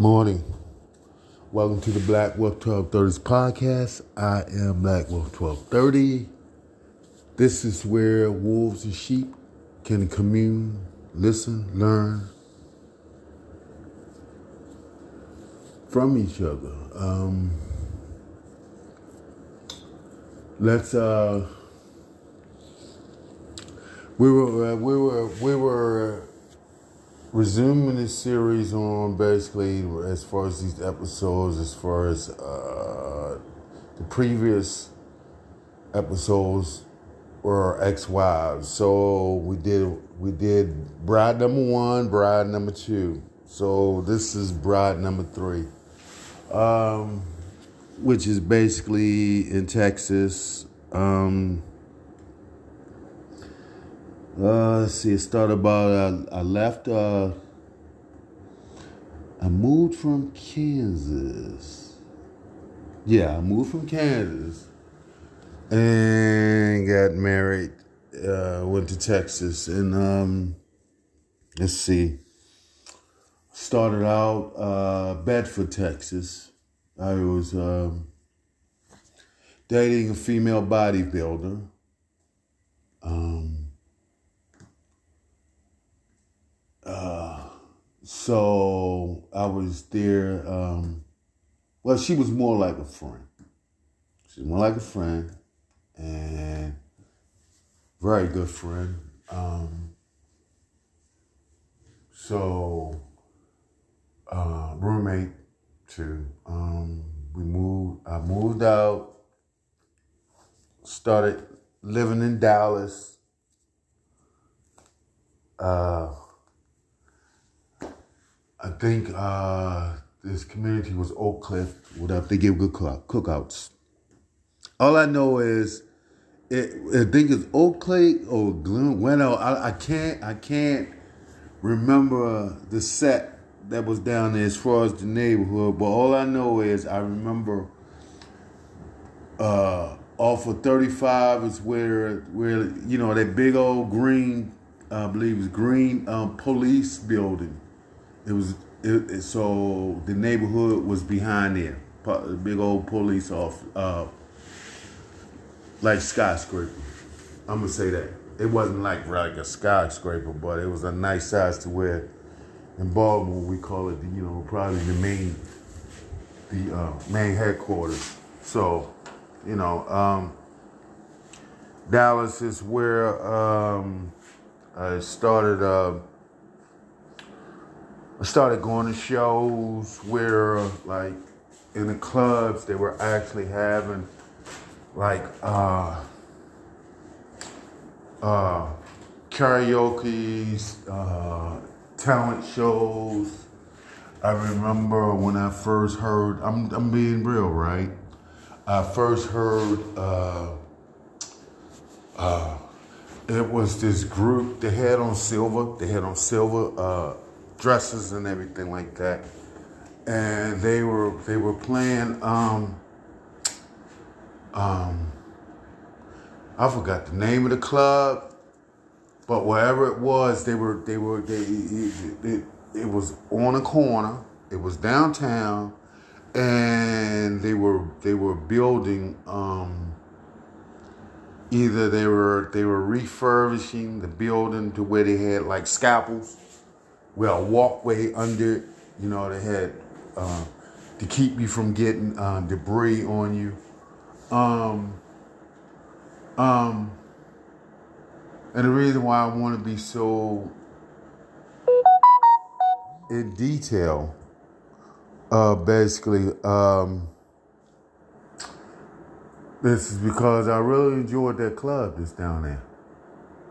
Morning. Welcome to the Black Wolf 1230s podcast. I am Black Wolf 1230. This is where wolves and sheep can commune, listen, learn from each other. Um, let's uh we were uh, we were we were resuming this series on basically as far as these episodes, as far as uh, the previous episodes were ex-wives. So we did we did bride number one, bride number two. So this is bride number three, um, which is basically in Texas. Um, uh, let's see. It started about uh, I left. Uh, I moved from Kansas. Yeah, I moved from Kansas and got married. Uh, went to Texas and um, let's see. Started out uh, Bedford, Texas. I was um, dating a female bodybuilder. Um, Uh, so I was there. Um, well, she was more like a friend. She's more like a friend, and very good friend. Um, so uh, roommate too. Um, we moved. I moved out. Started living in Dallas. Uh, I think uh, this community was Oak Cliff. Whatever they give good cookouts. All I know is, it, I think it's Oak Cliff or Glen. Bueno, I, I can't. I can't remember the set that was down there as far as the neighborhood. But all I know is I remember uh, off of 35 is where where you know that big old green, I believe it's green um, police building it was it, it, so the neighborhood was behind there. Big old police off, uh, like skyscraper. I'm gonna say that it wasn't like like a skyscraper, but it was a nice size to where in Baltimore we call it, the, you know, probably the main, the uh, main headquarters. So, you know, um, Dallas is where um, I started. Uh, I started going to shows where, like, in the clubs, they were actually having, like, uh, uh, karaoke, uh, talent shows. I remember when I first heard, I'm, I'm being real, right? I first heard, uh, uh, it was this group, they had on silver, they had on silver, uh, dresses and everything like that. And they were they were playing um um I forgot the name of the club, but wherever it was, they were they were they it, it, it was on a corner. It was downtown, and they were they were building. Um, either they were they were refurbishing the building to where they had like scalpels with a walkway under. You know, they had uh, to keep you from getting uh, debris on you. Um, um, and the reason why I want to be so in detail, uh, basically, um, this is because I really enjoyed that club that's down there.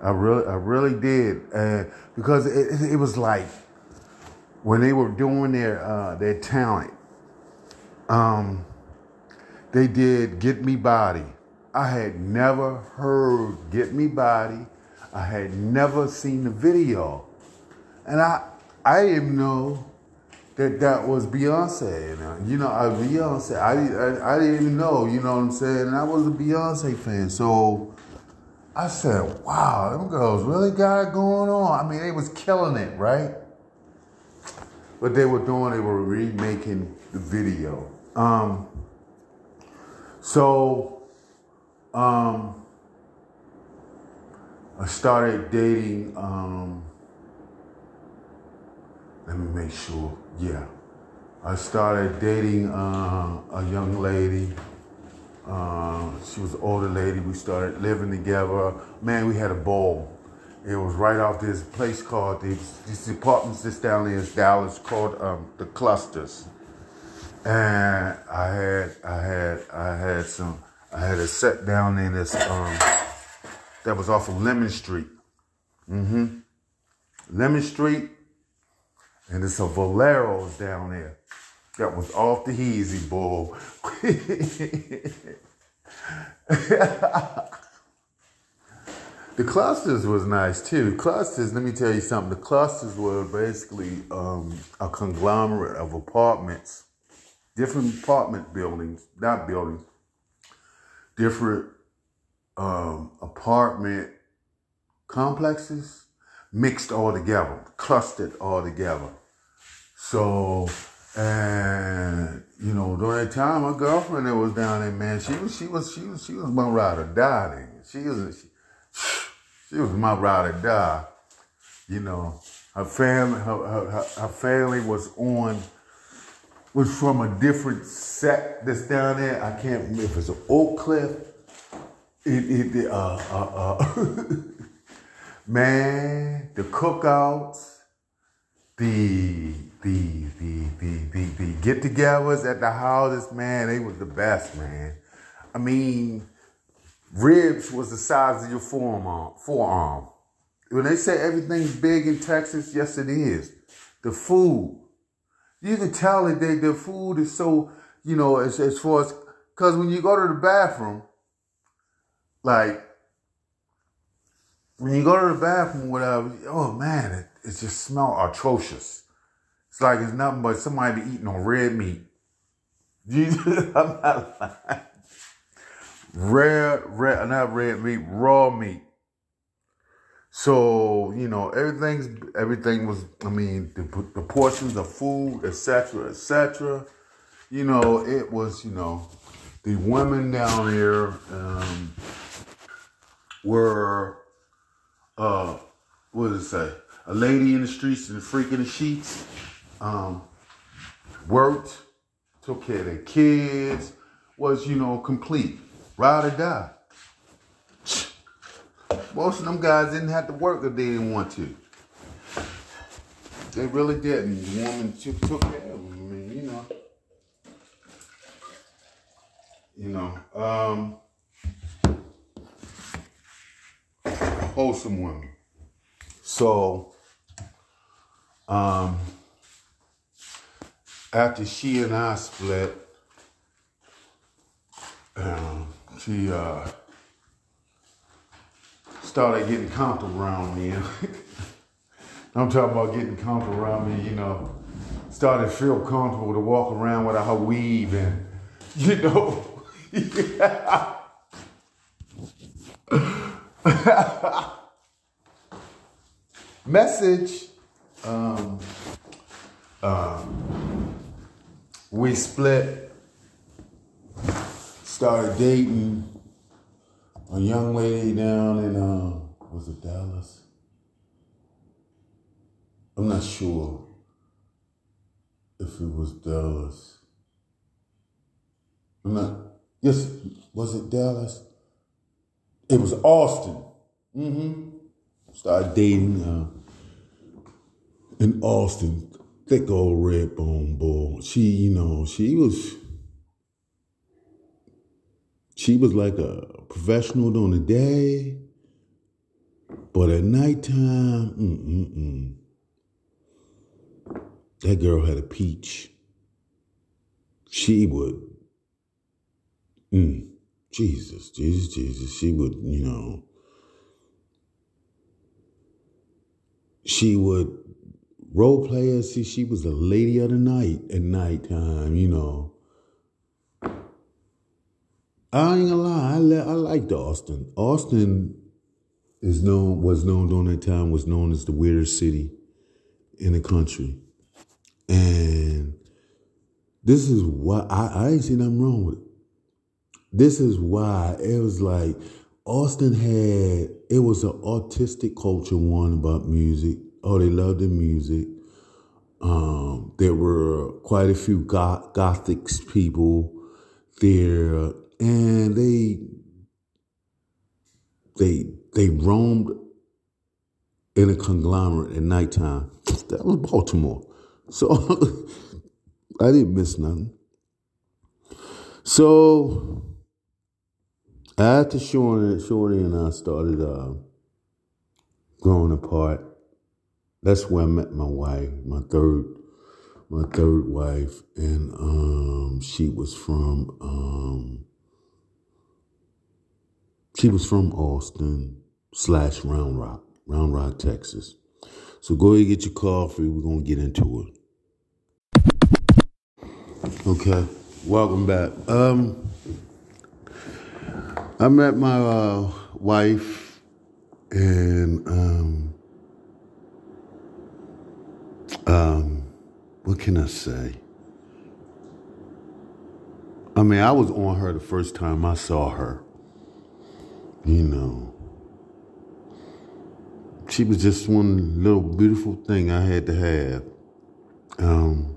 I really, I really did, and because it, it, was like when they were doing their uh, their talent, um, they did "Get Me Bodied." I had never heard "Get Me Bodied." I had never seen the video, and I I didn't know that that was Beyonce. You know, I, Beyonce. I, I I didn't even know. You know what I'm saying? And I was a Beyonce fan, so I said, wow, them girls really got it going on. I mean, they was killing it, right? what they were doing, they were remaking the video. Um, so, um, I started dating, um, let me make sure, yeah. I started dating uh, a young lady. Uh, she was an older lady. We started living together. Man, we had a ball. It was right off this place called these, apartments just down there in Dallas called um, the Clusters. And I had I had I had some I had a set down in this um that was off of Lemon Street. Mm-hmm. Lemon Street. And there's a Valero's down there. That was off the easy bull. The clusters was nice too. Clusters, let me tell you something. The clusters were basically um, a conglomerate of apartments, different apartment buildings, not buildings, different um, apartment complexes mixed all together, clustered all together. So, and you know, during that time, my girlfriend that was down there, man, she was, she was, she was, she was my ride or die. She was, she, she was my ride or die. You know, her family, her, her, her family was on, was from a different set that's down there. I can't remember if it's Oak Cliff. It, it, uh, uh, uh. man, the cookouts, the, the, the, the, the, the get-togethers at the houses, man, they was the best, man. I mean, Ribs was the size of your forearm. Forearm. When they say everything's big in Texas, yes, it is. The food, you can tell that they, the food is so, you know, as, as far as, because when you go to the bathroom, like, when you go to the bathroom, whatever, oh man, it, just smell atrocious. It's like it's nothing but somebody be eating on red meat. Jesus, I'm not lying red, red, not red meat, raw meat. So you know everything's everything was. I mean the, the portions of food, etc., etc. You know it was. You know the women down there um, were. Uh, what does it say? A lady in the streets and freaking the sheets. Um, worked, took care of their kids, was you know complete. Ride or die. Most of them guys didn't have to work if they didn't want to. They really didn't. The woman took, took care of them. I mean, you know. You know, um, wholesome women. So, um, after she and I split, um, she uh, started getting comfortable around me. I'm talking about getting comfortable around me, you know, started to feel comfortable to walk around without her weave and, you know. Message. Um, um, we split started dating a young lady down in uh, was it Dallas? I'm not sure if it was Dallas. I'm not. Yes, was it Dallas? It was Austin. Mm-hmm. Started dating uh, in Austin. Thick old red bone bull. She, you know, she was she was like a professional during the day, but at nighttime, mm-mm-mm. That girl had a peach. She would, mm, Jesus, Jesus, Jesus. She would, you know, she would role play as see she was the lady of the night at nighttime, you know. I ain't gonna lie, I, I liked Austin. Austin is known was known during that time was known as the weirdest city in the country. And this is why I, I ain't see nothing wrong with it. This is why it was like Austin had it was an autistic culture one about music. Oh, they loved the music. Um, there were quite a few goth, people there, and they they they roamed in a conglomerate at nighttime. That was Baltimore, so I didn't miss nothing. So after Shorty and I started uh, growing apart, that's where I met my wife, my third, my third wife, and um, she was from um, she was from Austin slash Round Rock, Round Rock, Texas. So go ahead and get your coffee. We're gonna get into it. Okay, welcome back. Um, I met my uh, wife, and um, um, what can I say? I mean, I was on her the first time I saw her. You know, she was just one little beautiful thing I had to have. Um,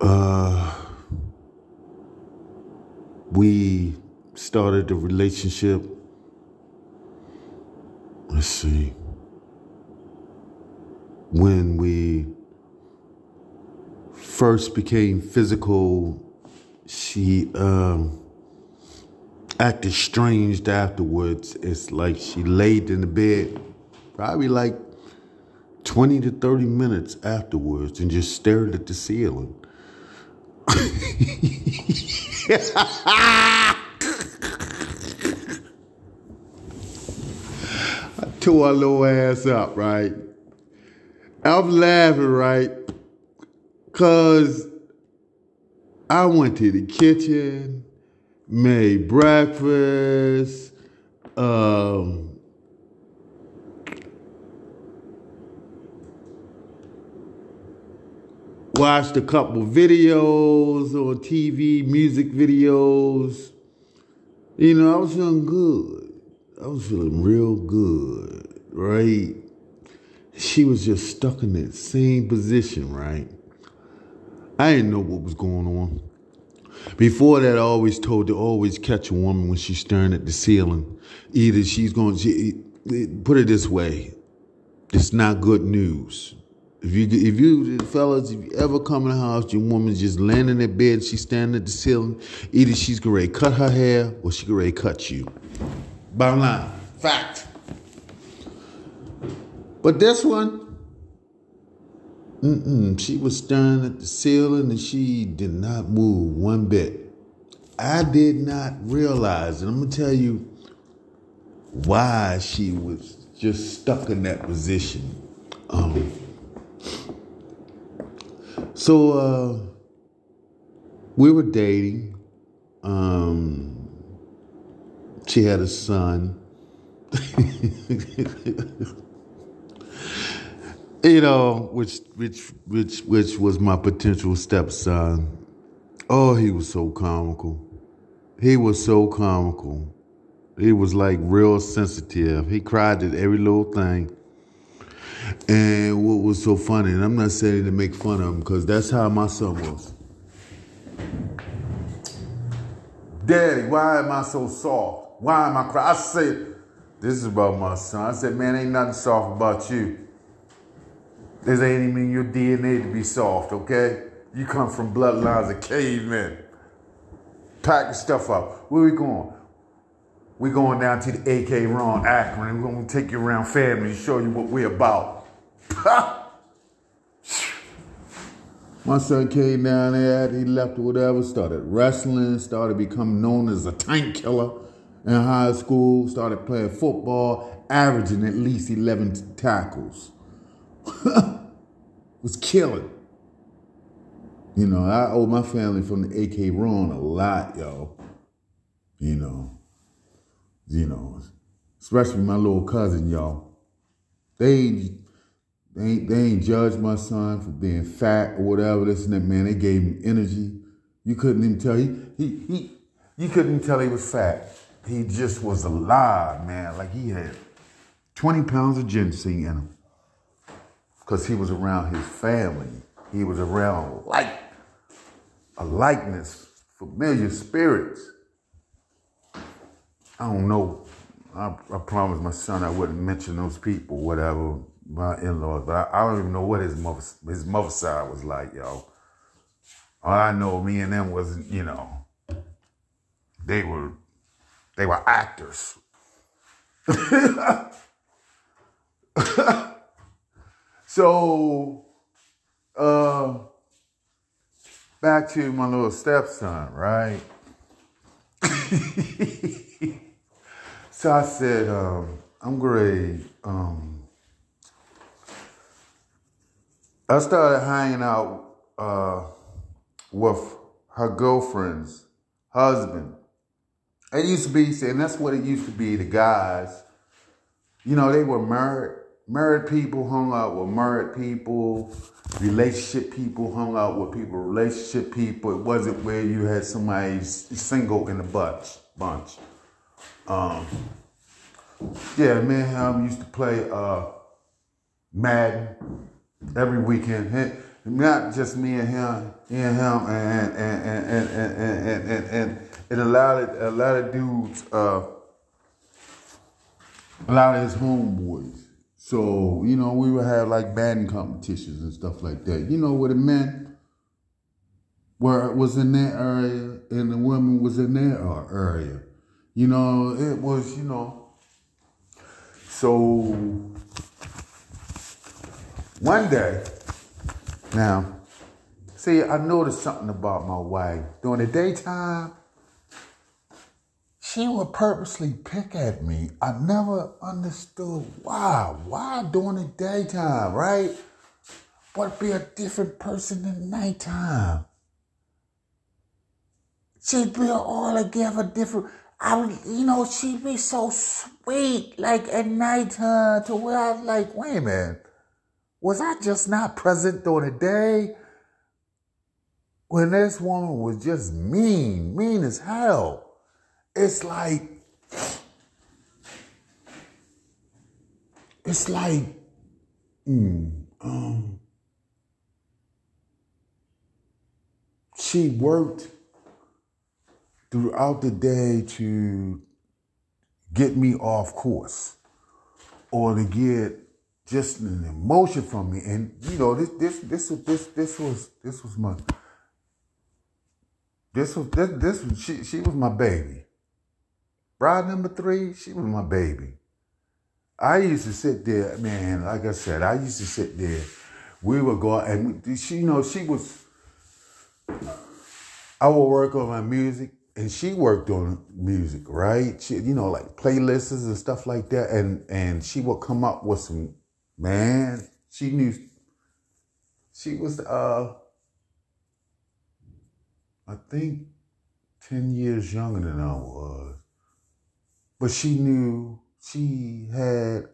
uh, we started the relationship. Let's see. When we first became physical, she um, acted strange afterwards. It's like she laid in the bed, probably like 20 to 30 minutes afterwards, and just stared at the ceiling. I tore her little ass up, right? I'm laughing, right? Cause I went to the kitchen, made breakfast, um, watched a couple videos on TV, music videos. You know, I was feeling good. I was feeling real good, right? She was just stuck in that same position, right? I didn't know what was going on. Before that, I always told to always catch a woman when she's staring at the ceiling. Either she's going to, put it this way, it's not good news. If you, if you, fellas, if you ever come in the house, your woman's just laying in that bed, she's standing at the ceiling, either she's gonna cut her hair or she gonna cut you. Bottom line, fact. But this one, mm-mm, she was staring at the ceiling and she did not move one bit. I did not realize, and I'm gonna tell you why she was just stuck in that position. Um, so uh, we were dating. Um, she had a son. you know, which which which which was my potential stepson. Oh, he was so comical. He was so comical. He was like real sensitive. He cried at every little thing. And what was so funny, and I'm not saying to make fun of him because that's how my son was. Daddy, why am I so soft? Why am I crying? I said, this is about my son. I said, man, ain't nothing soft about you. This ain't even your DNA to be soft, okay? You come from bloodlines of cavemen. Pack stuff up. Where we going? We going down to the AK Ron Akron. We're gonna take you around family, and show you what we're about. My son came down there, he left or whatever, started wrestling, started becoming known as a tank killer in high school, started playing football, averaging at least 11 tackles. Was killing. You know, I owe my family from the AK Ron a lot, yo. You know, you know, especially my little cousin, y'all. They They ain't, they ain't judged my son for being fat or whatever. This and that, man. They gave him energy. You couldn't even tell. He, he, he, you couldn't tell he was fat. He just was alive, man. Like he had 20 pounds of ginseng in him. Because he was around his family. He was around like a likeness, familiar spirits. I don't know. I, I promised my son I wouldn't mention those people, whatever, my in-laws, but I, I don't even know what his mother his mother side was like, yo. All I know, me and them was, you know, they were they were actors. so uh back to my little stepson, right? so I said, um, I'm great. Um, I started hanging out uh, with her girlfriend's husband. It used to be, and that's what it used to be, the guys. You know, they were married. Married people hung out with married people. Relationship people hung out with people. Relationship people. It wasn't where you had somebody single in a bunch. Bunch. Um, yeah, me and him used to play uh, Madden every weekend. Not just me and him, me and him, and and and and and and, and, and it allowed a lot of dudes, uh, a lot of his homeboys. So you know, we would have like batting competitions and stuff like that. You know what it meant? Where it was in that area and the women was in their area. You know, it was, you know. So one day, now, see, I noticed something about my wife. During the daytime, she would purposely pick at me. I never understood why. Why during the daytime, right? But be a different person in nighttime. She'd be altogether different. I would, you know, she'd be so sweet, like at nighttime, to where I was like, wait a minute, was I just not present during the day? When this woman was just mean, mean as hell. It's like, it's like, mm, um, she worked throughout the day to get me off course or to get just an emotion from me. And you know, this this this this this was this was my this was this this she she was my baby. Bride number three, she was my baby. I used to sit there, man. Like I said, I used to sit there. We would go out and she, you know, she was. I would work on my music and she worked on music, right? She, you know, like playlists and stuff like that, and and she would come up with some, man. She knew. She was, uh, I think, ten years younger than I was, but she knew she had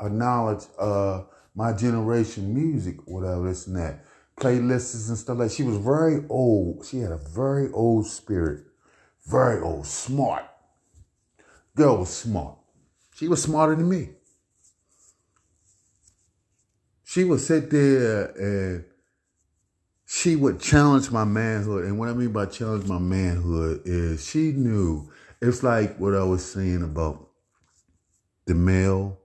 a knowledge of my generation music, whatever this and that, playlists and stuff like. She was very old. She had a very old spirit very old, smart. Girl was smart. She was smarter than me. She would sit there and she would challenge my manhood. And what I mean by challenge my manhood is she knew it's like what I was saying about the male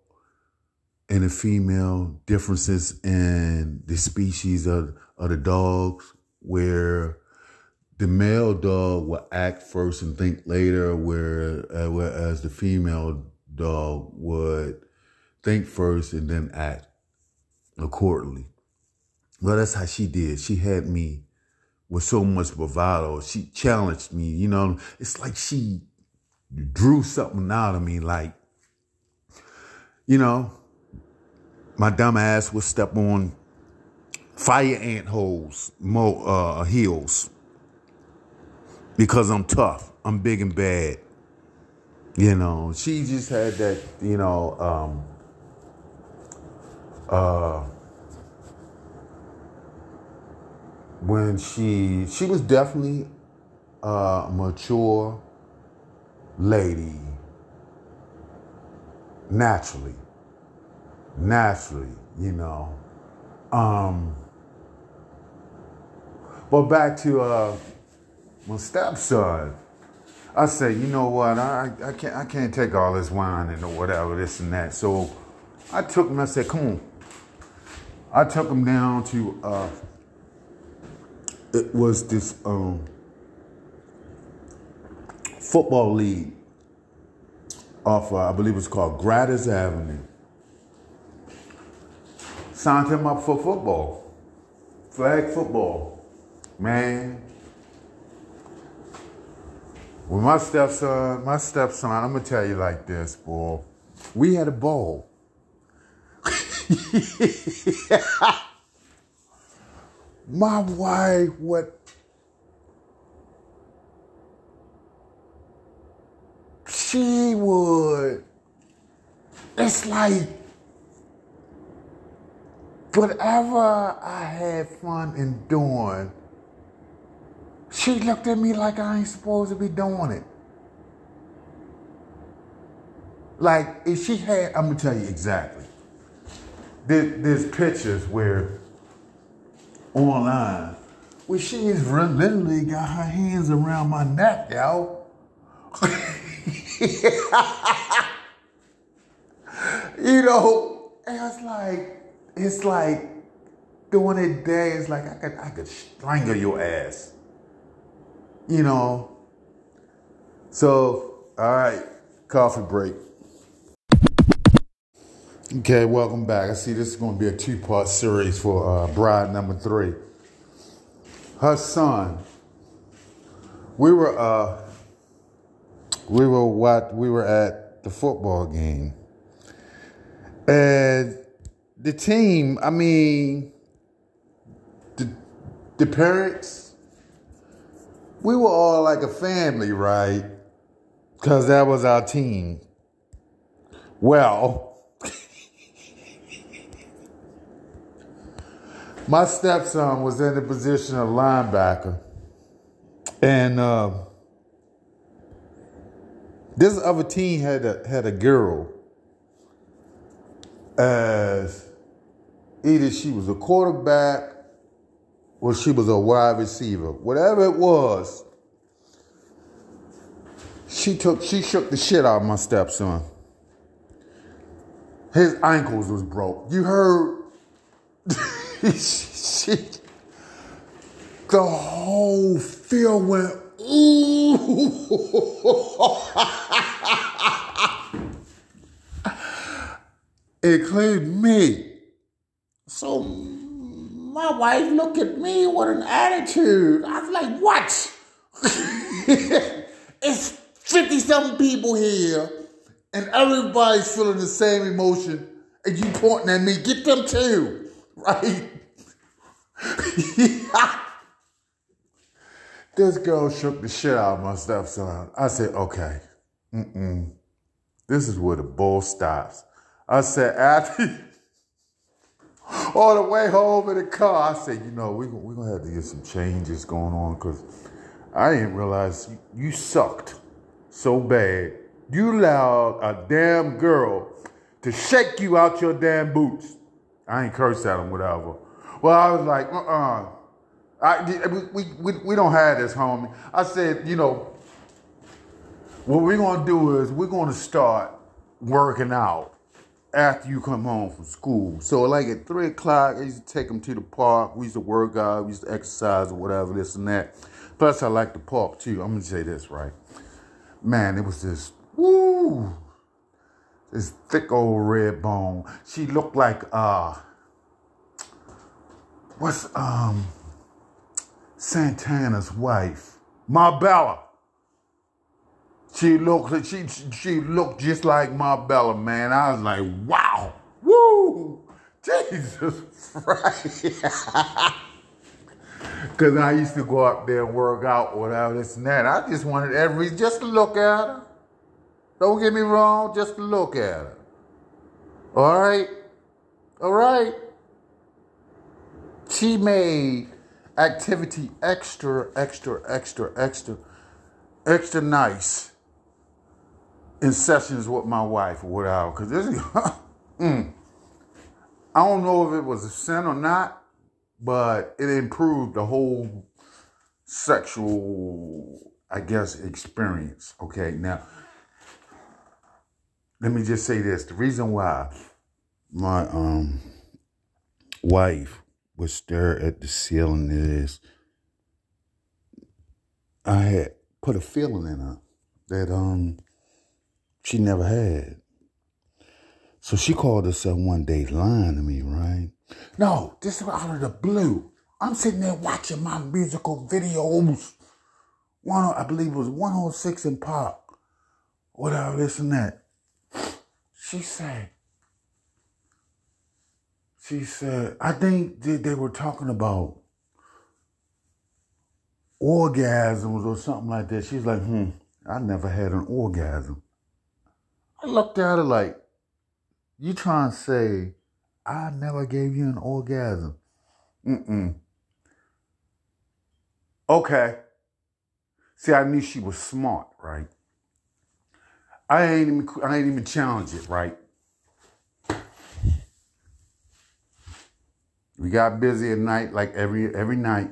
and the female differences in the species of, of the dogs, where the male dog will act first and think later, where, uh, whereas the female dog would think first and then act accordingly. Well, that's how she did. She had me with so much bravado. She challenged me. You know, it's like she drew something out of me like, you know, my dumb ass would step on fire ant holes, mo, uh, heels, because I'm tough. I'm big and bad. You know, she just had that, you know, um, uh, when she, she was definitely uh, mature lady. Naturally. Naturally you know. Um but back to uh my stepson. I said you know what? I i can't i can't take all this wine and whatever this and that. So i took him i said come on. I took him down to uh it was this um, football league off, uh, I believe it's called Gratis Avenue. Signed him up for football, flag football. Man, with my stepson, my stepson, I'm gonna tell you like this, boy. We had a ball. my wife what she would it's like whatever I had fun in doing, she looked at me like I ain't supposed to be doing it. Like if she had, I'm gonna tell you exactly. There, there's pictures where online where she's literally got her hands around my neck, yo. you know, and it's like, it's like doing it day. It's like I could, I could strangle your ass. You know. So, all right, coffee break. Okay, welcome back. I see this is going to be a two part series for uh, bride number three. Her son. We were uh, we were what we were at the football game, and the team. I mean, the the parents. We were all like a family, right? Because that was our team. Well. My stepson was in the position of linebacker. And uh, this other team had a, had a girl as either she was a quarterback or she was a wide receiver. Whatever it was, she took she shook the shit out of my stepson. His ankles was broke. You heard she, the whole field went, ooh. included me. So my wife looked at me with an attitude. I was like, what? it's 50 something people here, and everybody's feeling the same emotion, and you pointing at me, get them too right? This girl shook the shit out of my stepson. I said, okay, mm-mm. This is where the bull stops. I said, after all the way home in the car, I said, you know, we're we going to have to get some changes going on because I didn't realize you, you sucked so bad. You allowed a damn girl to shake you out your damn boots. I ain't cursed at him, whatever. Well, I was like, uh-uh. I, we, we, we don't have this, homie. I said, you know, what we're going to do is we're going to start working out after you come home from school. So, like at 3 o'clock, I used to take them to the park. We used to work out, we used to exercise or whatever, this and that. Plus, I like the park too. I'm going to say this, right? Man, it was this, woo, this thick old red bone. She looked like uh what's um Santana's wife, Kimbella. She looked she she looked just like Kimbella, man. I was like, wow, woo, Jesus Christ. Cause I used to go up there and work out, whatever this and that. I just wanted every just to look at her. Don't get me wrong, just to look at her. All right? All right? She made activity extra, extra, extra, extra, extra nice in sessions with my wife whatever. Because this is, mm, I don't know if it was a sin or not, but it improved the whole sexual, I guess, experience. Okay, now let me just say this: the reason why my um wife would stare at the ceiling is I had put a feeling in her that um she never had. So she called herself one day lying to me, right? No, this is out of the blue. I'm sitting there watching my musical videos. One, I believe it was 106 and Park. Whatever, this and that. She said, she said, I think that they were talking about orgasms or something like that. She's like, hmm, I never had an orgasm. I looked at her like, you trying to say I never gave you an orgasm? Mm-mm. Okay. See, I knew she was smart, right? I ain't even I ain't even challenge it, right? We got busy at night, like every every night.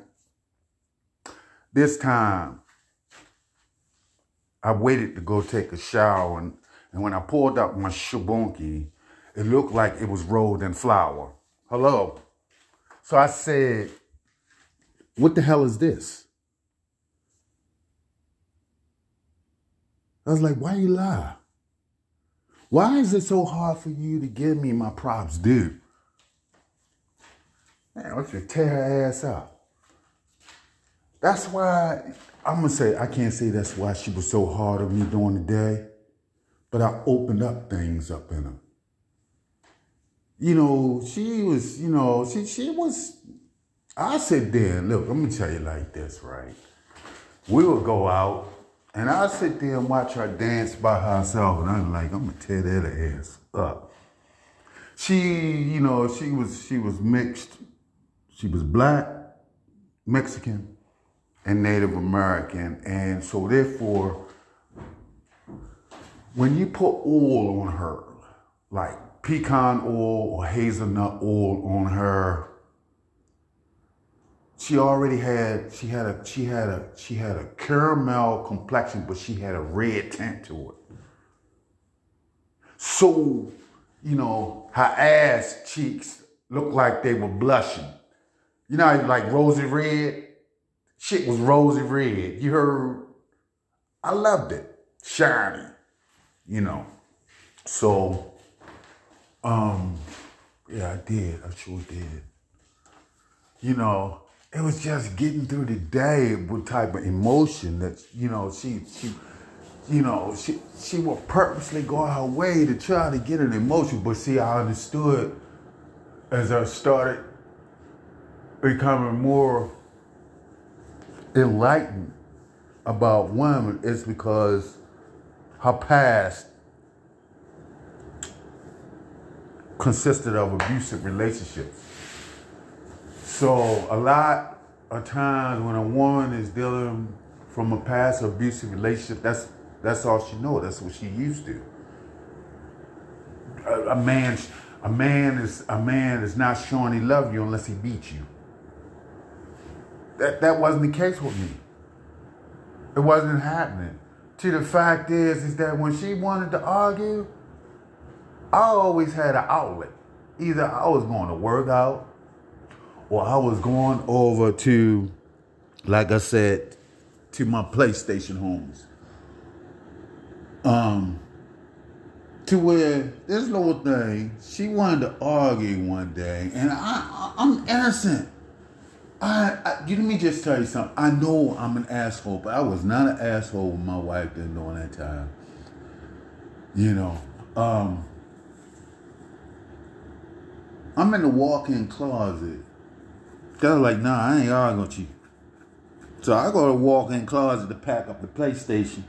This time, I waited to go take a shower, and, and when I pulled up my shabunki, it looked like it was rolled in flour. Hello. So I said, What the hell is this? I was like, Why you lie? Why is it so hard for you to give me my props due? Man, I should tear her ass out. That's why I'm gonna say I can't say that's why she was so hard on me during the day, but I opened up things up in her. You know, she was, you know, she she was. I sit there, and look, Let me tell you like this, right? We would go out, and I sit there and watch her dance by herself, and I'm like, I'm gonna tear that ass up. She, you know, she was she was mixed she was black, Mexican, and Native American. And so therefore, when you put oil on her, like pecan oil or hazelnut oil on her, she already had she had a she had a she had a caramel complexion, but she had a red tint to it. So, you know, her ass cheeks looked like they were blushing. You know, like rosy red. Shit was rosy red. You heard? I loved it. Shiny. You know. So, um, yeah, I did. I sure did. You know, it was just getting through the day with type of emotion that, you know, she she you know, she she would purposely go her way to try to get an emotion. But see, I understood as I started becoming more enlightened about women is because her past consisted of abusive relationships. So a lot of times when a woman is dealing from a past abusive relationship, that's that's all she knows. That's what she used to. A, a man, a man is a man is not showing he love you unless he beats you that, that wasn't the case with me. It wasn't happening. See, the fact is, is that when she wanted to argue, I always had an outlet. Either I was going to work out, or I was going over to, like I said, to my PlayStation homes. Um, to where this little thing, she wanted to argue one day, and I, I'm innocent. I, I, let me just tell you something. I know I'm an asshole, but I was not an asshole with my wife didn't during that time. You know, um, I'm in the walk-in closet. I'm like, nah, I ain't arguing with you. So I go to walk-in closet to pack up the PlayStation.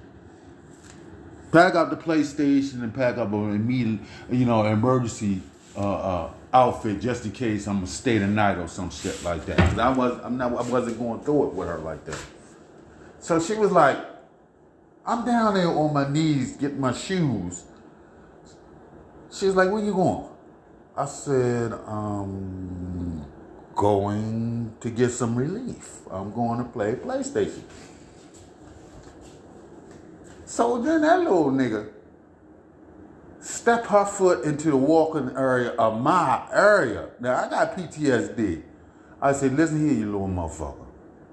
Pack up the PlayStation and pack up an immediate, you know, emergency uh, uh, outfit just in case I'm gonna stay the night or some shit like that. Cause I was I'm not I wasn't going through it with her like that. So she was like, I'm down there on my knees getting my shoes. She's like, where you going? I said, um, going to get some relief. I'm going to play PlayStation. So then that little nigga step her foot into the walking area of my area. Now I got PTSD. I said, listen here, you little motherfucker.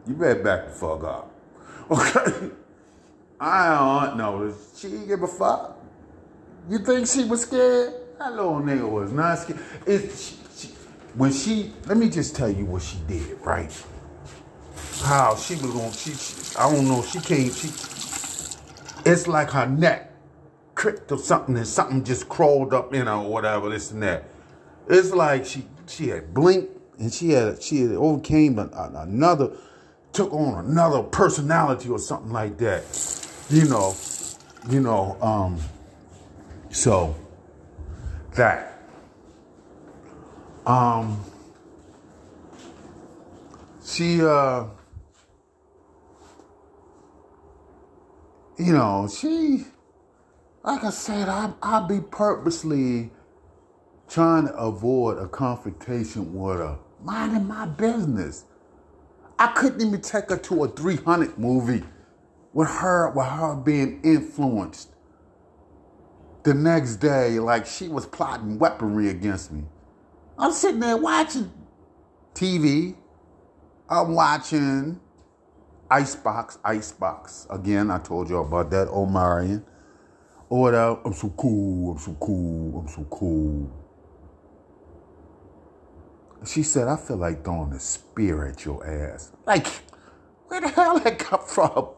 You better back the fuck up. Okay? I don't know. She give a fuck. You think she was scared? That little nigga was not scared. It, she, she, when she, let me just tell you what she did, right? How she was on, she, she I don't know, she came, she, it's like her neck cricked or something and something just crawled up you know, or whatever, this and that. It's like she, she had blinked and she had, she had overcame another, took on another personality or something like that. You know, you know, um, so that. Um, she, uh, you know, she, like I said, I, I'll be purposely trying to avoid a confrontation with her, minding my business. I couldn't even take her to a 300 movie with her, with her being influenced. The next day, like she was plotting weaponry against me. I'm sitting there watching TV. I'm watching Icebox, Icebox. Again, I told you about that, Omarion. Or. I'm so cool, I'm so cool, I'm so cool. She said, I feel like throwing a spear at your ass. Like, where the hell that come from?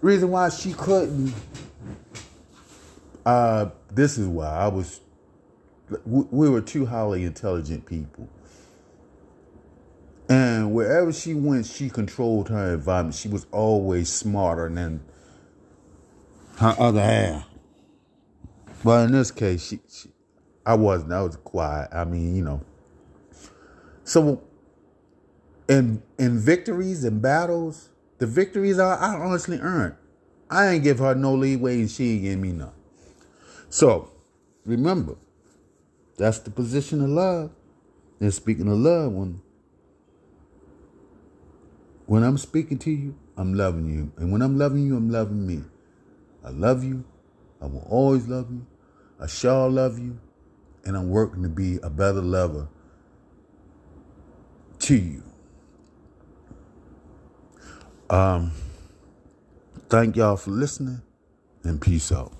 Reason why she couldn't, uh, this is why I was, we were two highly intelligent people. And wherever she went, she controlled her environment. She was always smarter than her other half. But in this case, she, she I wasn't. I was quiet. I mean, you know. So in in victories and battles, the victories I, I honestly earned. I ain't give her no leeway and she ain't give me none. So remember, that's the position of love. And speaking of love, when when I'm speaking to you, I'm loving you. And when I'm loving you, I'm loving me. I love you. I will always love you. I shall love you. And I'm working to be a better lover to you. Um, thank y'all for listening and peace out.